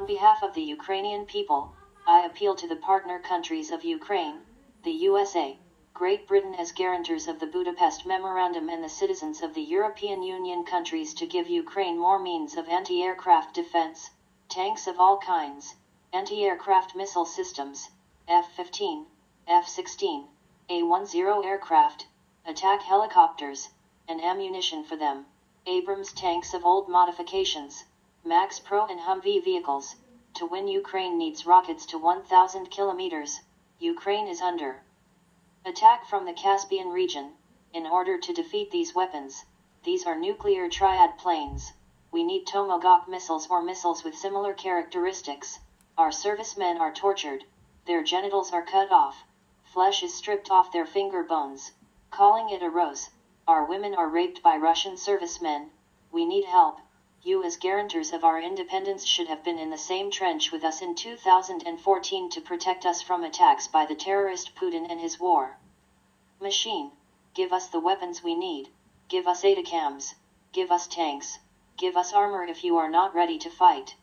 On behalf of the Ukrainian people, I appeal to the partner countries of Ukraine, the USA, Great Britain as guarantors of the Budapest Memorandum and the citizens of the European Union countries to give Ukraine more means of anti-aircraft defense, tanks of all kinds, anti-aircraft missile systems, F-15, F-16, A-10 aircraft, attack helicopters, and ammunition for them, Abrams tanks of old modifications, MaxxPro and Humvee vehicles. To win Ukraine needs rockets to 1,000 kilometers, Ukraine is under attack from the Caspian region. In order to defeat these weapons, these are nuclear triad planes. We need Tomahawk missiles or missiles with similar characteristics. Our servicemen are tortured, their genitals are cut off, flesh is stripped off their finger bones, calling it a rose. Our women are raped by Russian servicemen. We need help. You, as guarantors of our independence, should have been in the same trench with us in 2014 to protect us from attacks by the terrorist Putin and his war machine. Give us the weapons we need. Give us ATACMS. Give us tanks. Give us armor if you are not ready to fight.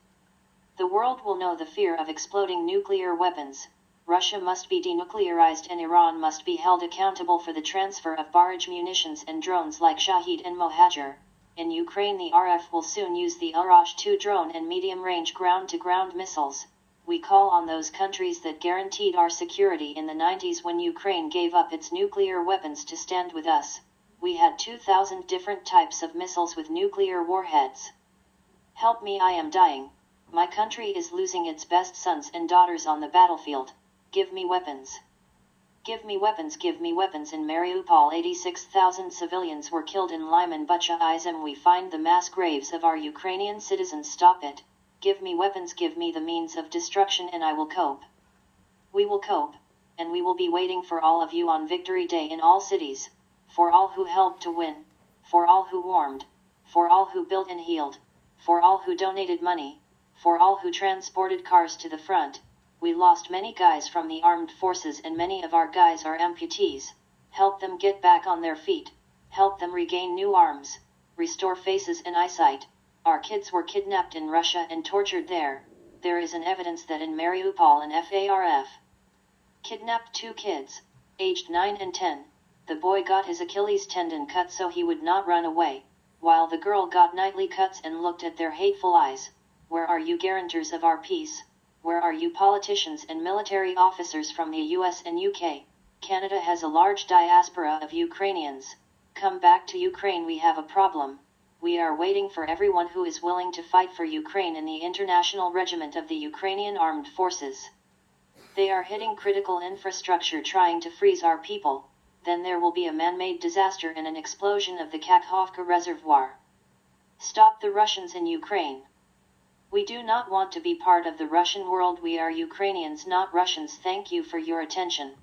The world will know the fear of exploding nuclear weapons. Russia must be denuclearized and Iran must be held accountable for the transfer of barrage munitions and drones like Shahed and Mohajer. In Ukraine, the RF will soon use the Arash 2 drone and medium range ground to ground missiles. We call on those countries that guaranteed our security in the 90s when Ukraine gave up its nuclear weapons to stand with us. We had 2,000 different types of missiles with nuclear warheads. Help me, I am dying. My country is losing its best sons and daughters on the battlefield. Give me weapons. Give me weapons, give me weapons. In Mariupol, 86,000 civilians were killed in Lyman Bucha Izium. We find the mass graves of our Ukrainian citizens. Stop it. Give me weapons, give me the means of destruction, and I will cope. We will cope, and we will be waiting for all of you on Victory Day in all cities, for all who helped to win, for all who warmed, for all who built and healed, for all who donated money, for all who transported cars to the front we lost many guys from the armed forces and many of our guys are amputees. Help them get back on their feet. Help them regain new arms. Restore faces and eyesight. Our kids were kidnapped in Russia and tortured there. There is an evidence that in Mariupol an FARF kidnapped two kids, aged 9 and 10. The boy got his Achilles tendon cut so he would not run away, while the girl got nightly cuts and looked at their hateful eyes. Where are you guarantors of our peace? Where are you politicians and military officers from the US and UK? Canada has a large diaspora of Ukrainians. Come back to Ukraine, we have a problem. We are waiting for everyone who is willing to fight for Ukraine in the International Regiment of the Ukrainian Armed Forces. They are hitting critical infrastructure trying to freeze our people. Then there will be a man made disaster and an explosion of the Kakhovka Reservoir. Stop the Russians in Ukraine. We do not want to be part of the Russian world. We are Ukrainians, not Russians. Thank you for your attention.